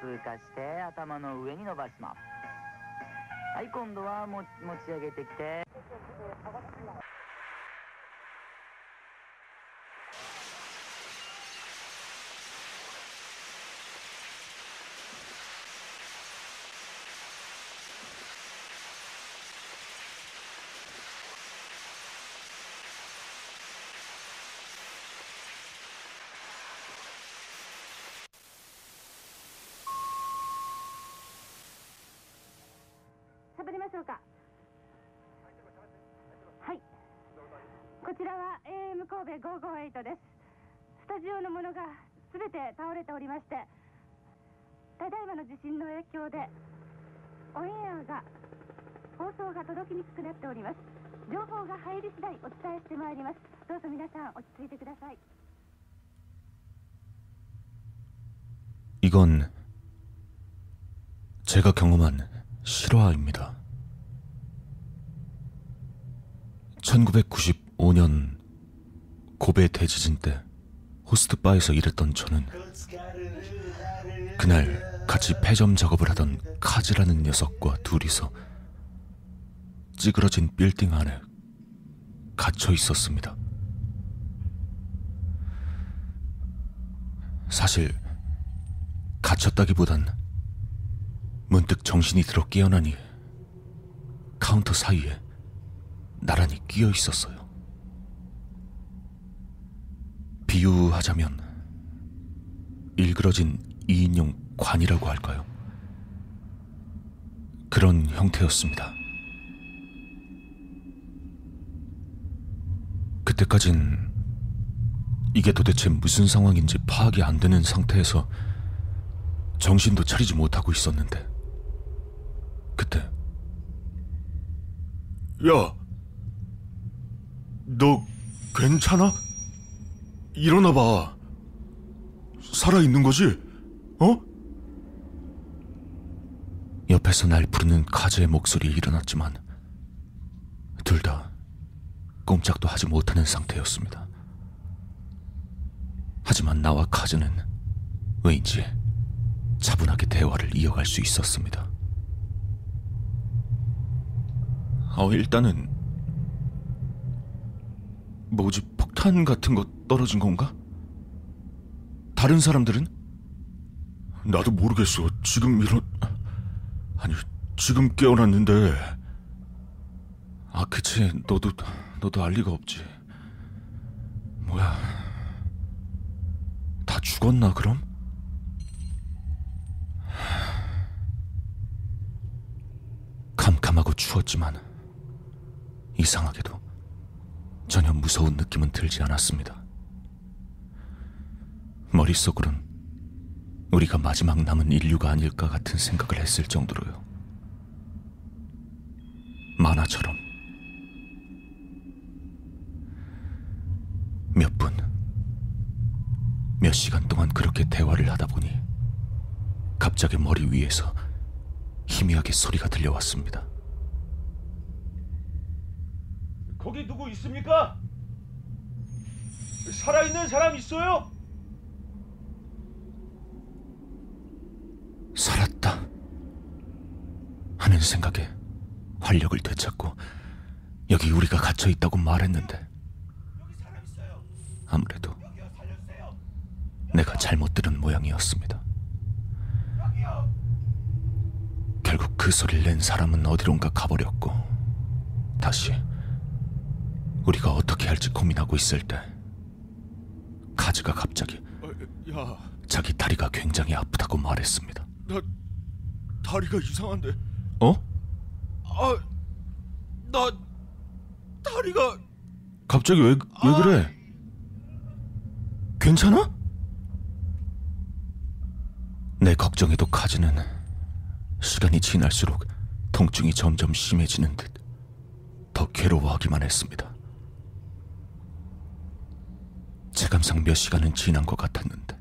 通過して頭の上に伸ばします。はい今度は持ち上げてきて。しょうかはいこちらは AM 神戸558ですスタジオのものが全て倒れておりましてただいまの地震の影響でオンエアが放送が届きにくくなっております情報が入り次第お伝えしてまいりますどうぞ皆さん落ち着いてください 이건 제가 경험한 실화입니다. 1995년 고베 대지진 때 호스트바에서 일했던 저는 그날 같이 폐점 작업을 하던 카즈라는 녀석과 둘이서 찌그러진 빌딩 안에 갇혀 있었습니다. 사실 갇혔다기보단 문득 정신이 들어 깨어나니 카운터 사이에 나란히 끼어 있었어요. 비유하자면 일그러진 2인용 관이라고 할까요? 그런 형태였습니다. 그때까진 이게 도대체 무슨 상황인지 파악이 안 되는 상태에서 정신도 차리지 못하고 있었는데 그때 야, 너 괜찮아? 일어나 봐. 살아 있는 거지? 어? 옆에서 날 부르는 카즈의 목소리에 일어났지만 둘 다 꼼짝도 하지 못하는 상태였습니다. 하지만 나와 카즈는 왜인지 차분하게 대화를 이어갈 수 있었습니다. 어, 일단은 뭐지 폭탄 같은 거 떨어진 건가? 다른 사람들은? 나도 모르겠어. 지금 이런 아니 지금 깨어났는데 아 그치 너도 너도 알 리가 없지. 뭐야 다 죽었나 그럼? 캄캄하고 추웠지만 이상하게도 전혀 무서운 느낌은 들지 않았습니다. 머릿속으론 우리가 마지막 남은 인류가 아닐까 같은 생각을 했을 정도로요. 만화처럼 몇 분, 몇 시간 동안 그렇게 대화를 하다 보니 갑자기 머리 위에서 희미하게 소리가 들려왔습니다. 거기 누구 있습니까? 살아있는 사람 있어요? 살았다 하는 생각에 활력을 되찾고 여기 우리가 갇혀 있다고 말했는데 아무래도 내가 잘못 들은 모양이었습니다. 결국 그 소리를 낸 사람은 어디론가 가버렸고 다시 우리가 어떻게 할지 고민하고 있을 때 카즈가 갑자기 야, 자기 다리가 굉장히 아프다고 말했습니다. 나 다리가 이상한데. 어? 아, 나 다리가 갑자기 왜, 왜 그래? 괜찮아? 내 걱정에도 카즈는 시간이 지날수록 통증이 점점 심해지는 듯 더 괴로워하기만 했습니다. 체감상 몇 시간은 지난 것 같았는데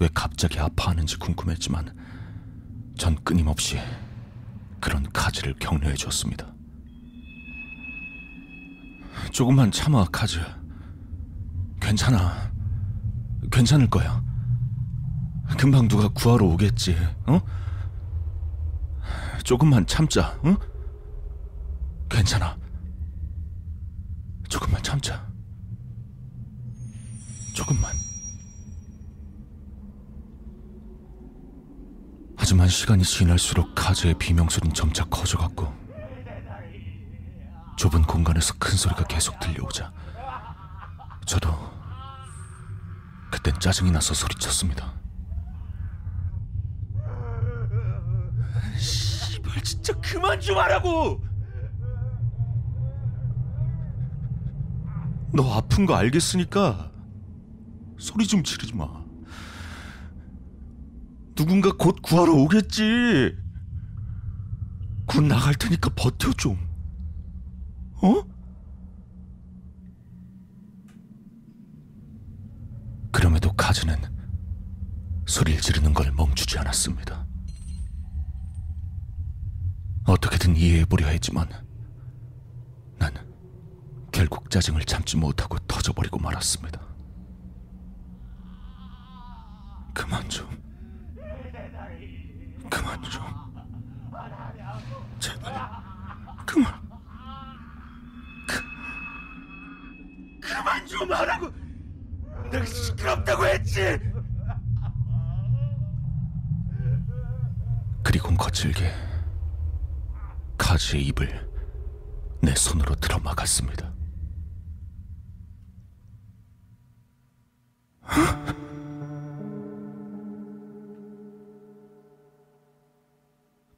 왜 갑자기 아파하는지 궁금했지만 전 끊임없이 그런 카즈를 격려해 줬습니다. 조금만 참아, 카즈. 괜찮아. 괜찮을 거야. 금방 누가 구하러 오겠지. 어? 조금만 참자. 응? 괜찮아. 조금만 참자. 하지만 시간이 지날수록 카즈의 비명소리는 점차 커져갔고 좁은 공간에서 큰 소리가 계속 들려오자 저도 그땐 짜증이 나서 소리쳤습니다. 씨발 진짜 그만 좀 하라고. 너 아픈 거 알겠으니까 소리 좀 지르지 마. 누군가 곧 구하러 오겠지. 곧 나갈 테니까 버텨 좀. 어? 그럼에도 카즈는 소리를 지르는 걸 멈추지 않았습니다. 어떻게든 이해해보려 했지만 난 결국 짜증을 참지 못하고 터져버리고 말았습니다. 그만 좀. 그만 좀. 제발. 그만. 하라고. 내가 시끄럽다고 했지. 그리고 거칠게 카즈의 입을 내 손으로 들어막았습니다.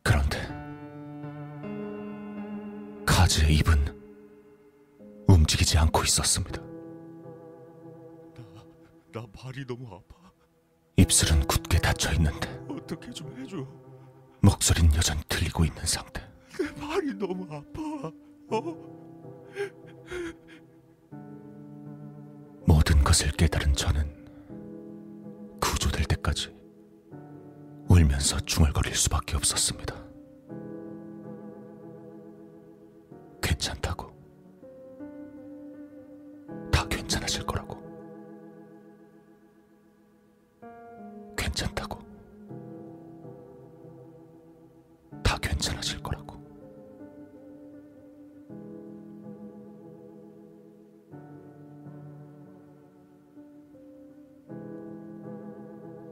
그런데 카즈의 입은 움직이지 않고 있었습니다. 나 발이 너무 아파. 입술은 굳게 닫혀 있는데 어떻게 좀 해줘. 목소리는 여전히 들리고 있는 상태. 내 발이 너무 아파. 어? 모든 것을 깨달은 저는 구조될 때까지 울면서 중얼거릴 수밖에 없었습니다. 다 괜찮아질 거라고.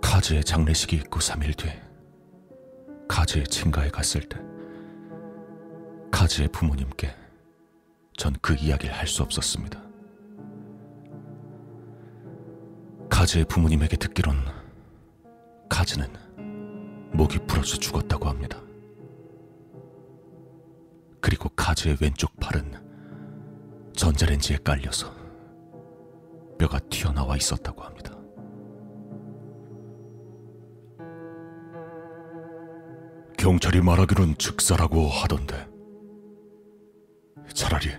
카즈의 장례식이 있고 3일 뒤 카즈의 친가에 갔을 때 카즈의 부모님께 전 그 이야기를 할 수 없었습니다. 카즈의 부모님에게 듣기론 카즈는 목이 부러져 죽었다고 합니다. 그리고 카즈의 왼쪽 팔은 전자레인지에 깔려서 뼈가 튀어나와 있었다고 합니다. 경찰이 말하기론 즉사라고 하던데 차라리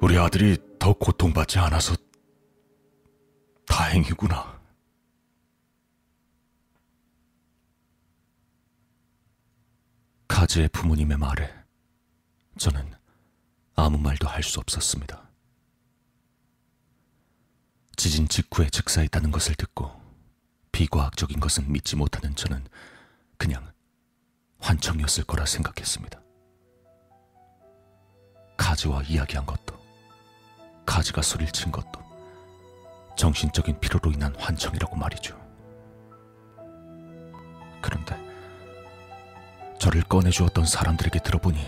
우리 아들이 더 고통받지 않아서 다행이구나. 카즈의 부모님의 말에 저는 아무 말도 할 수 없었습니다. 지진 직후에 즉사했다는 것을 듣고 비과학적인 것은 믿지 못하는 저는 그냥 환청이었을 거라 생각했습니다. 카즈와 이야기한 것도, 카즈가 소리를 친 것도 정신적인 피로로 인한 환청이라고 말이죠. 저를 꺼내주었던 사람들에게 들어보니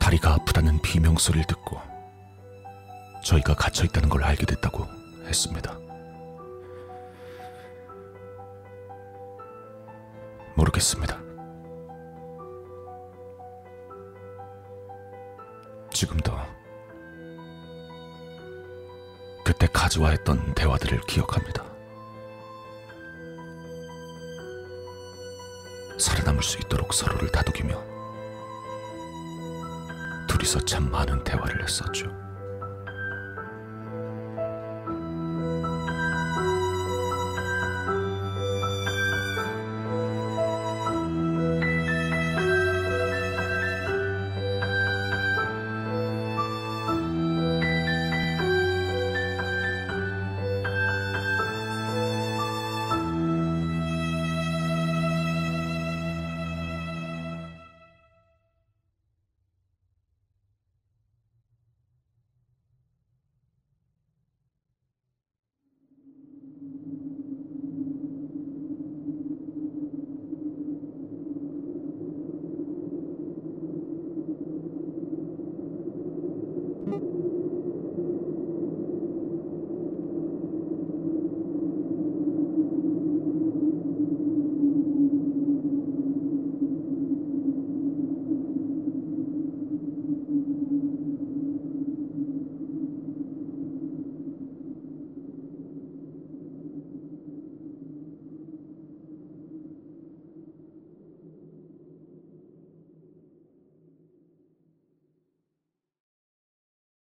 다리가 아프다는 비명 소리를 듣고 저희가 갇혀 있다는 걸 알게 됐다고 했습니다. 모르겠습니다. 지금도 그때 카즈와 했던 대화들을 기억합니다. 살아남을 수 있도록 서로를 다독이며 둘이서 참 많은 대화를 했었죠.